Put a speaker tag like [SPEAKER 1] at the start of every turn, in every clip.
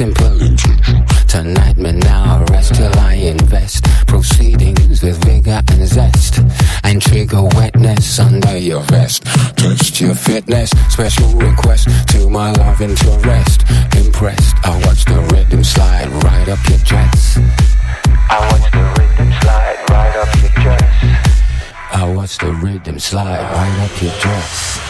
[SPEAKER 1] simple. Tonight, me now rest till I invest. Proceedings with vigor and zest. And trigger wetness under your vest. Test your fitness. Special request to my love interest. Impressed, I watch the rhythm slide right up your dress. I watch the rhythm slide right up your dress. I watch the rhythm slide right up your dress.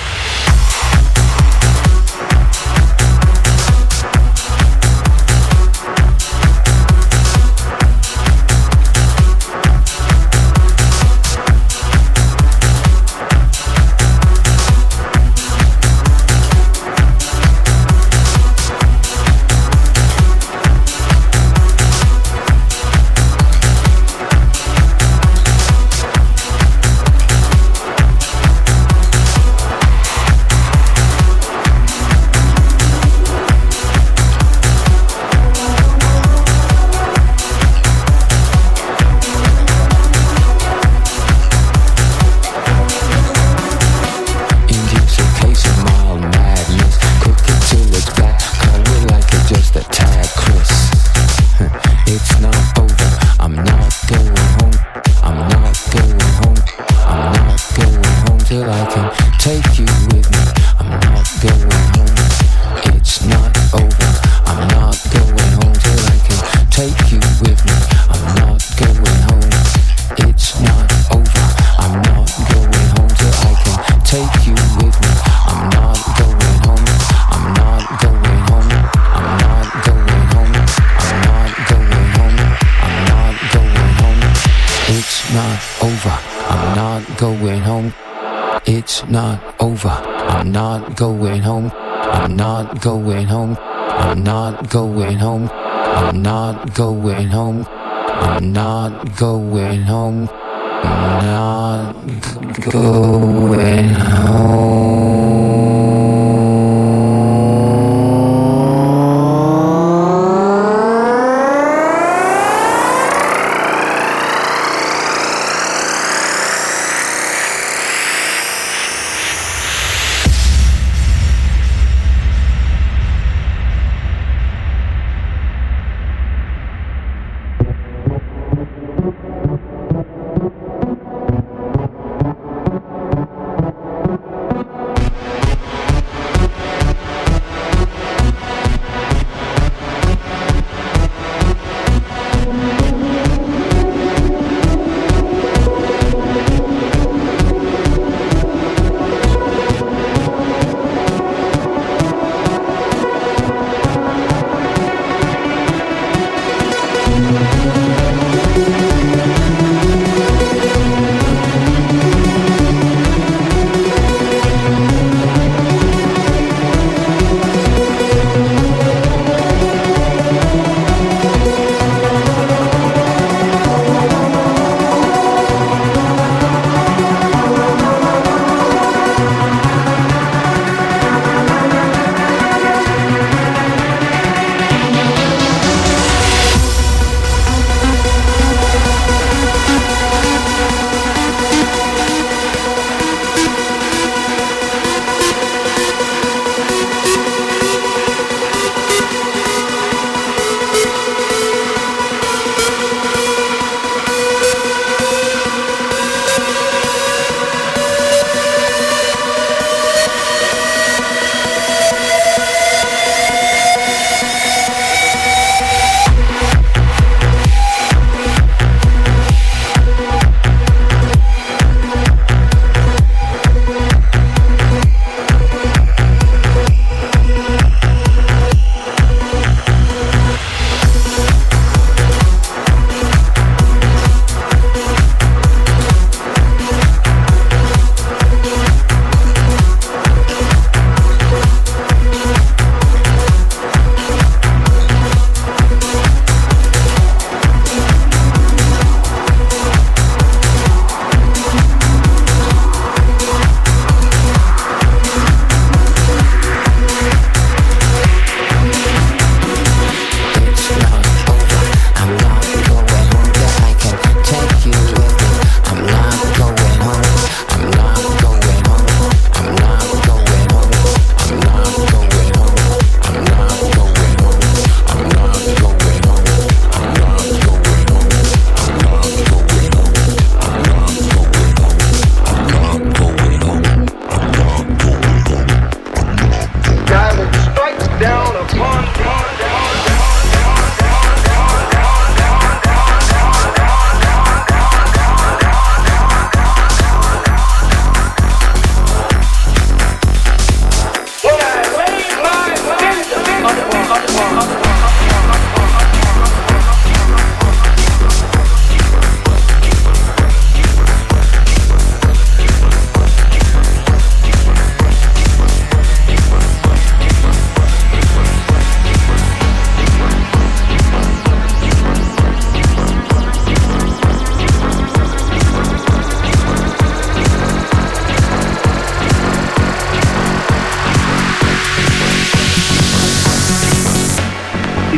[SPEAKER 1] Till I can take you with me. Going home. I'm not going home. I'm not going home. I'm not going home. I'm not going home. I'm not going home.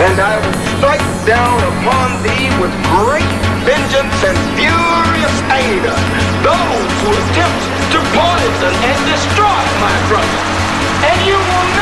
[SPEAKER 2] and I will strike down upon thee with great vengeance and furious anger those who attempt to poison and destroy my brother. And you will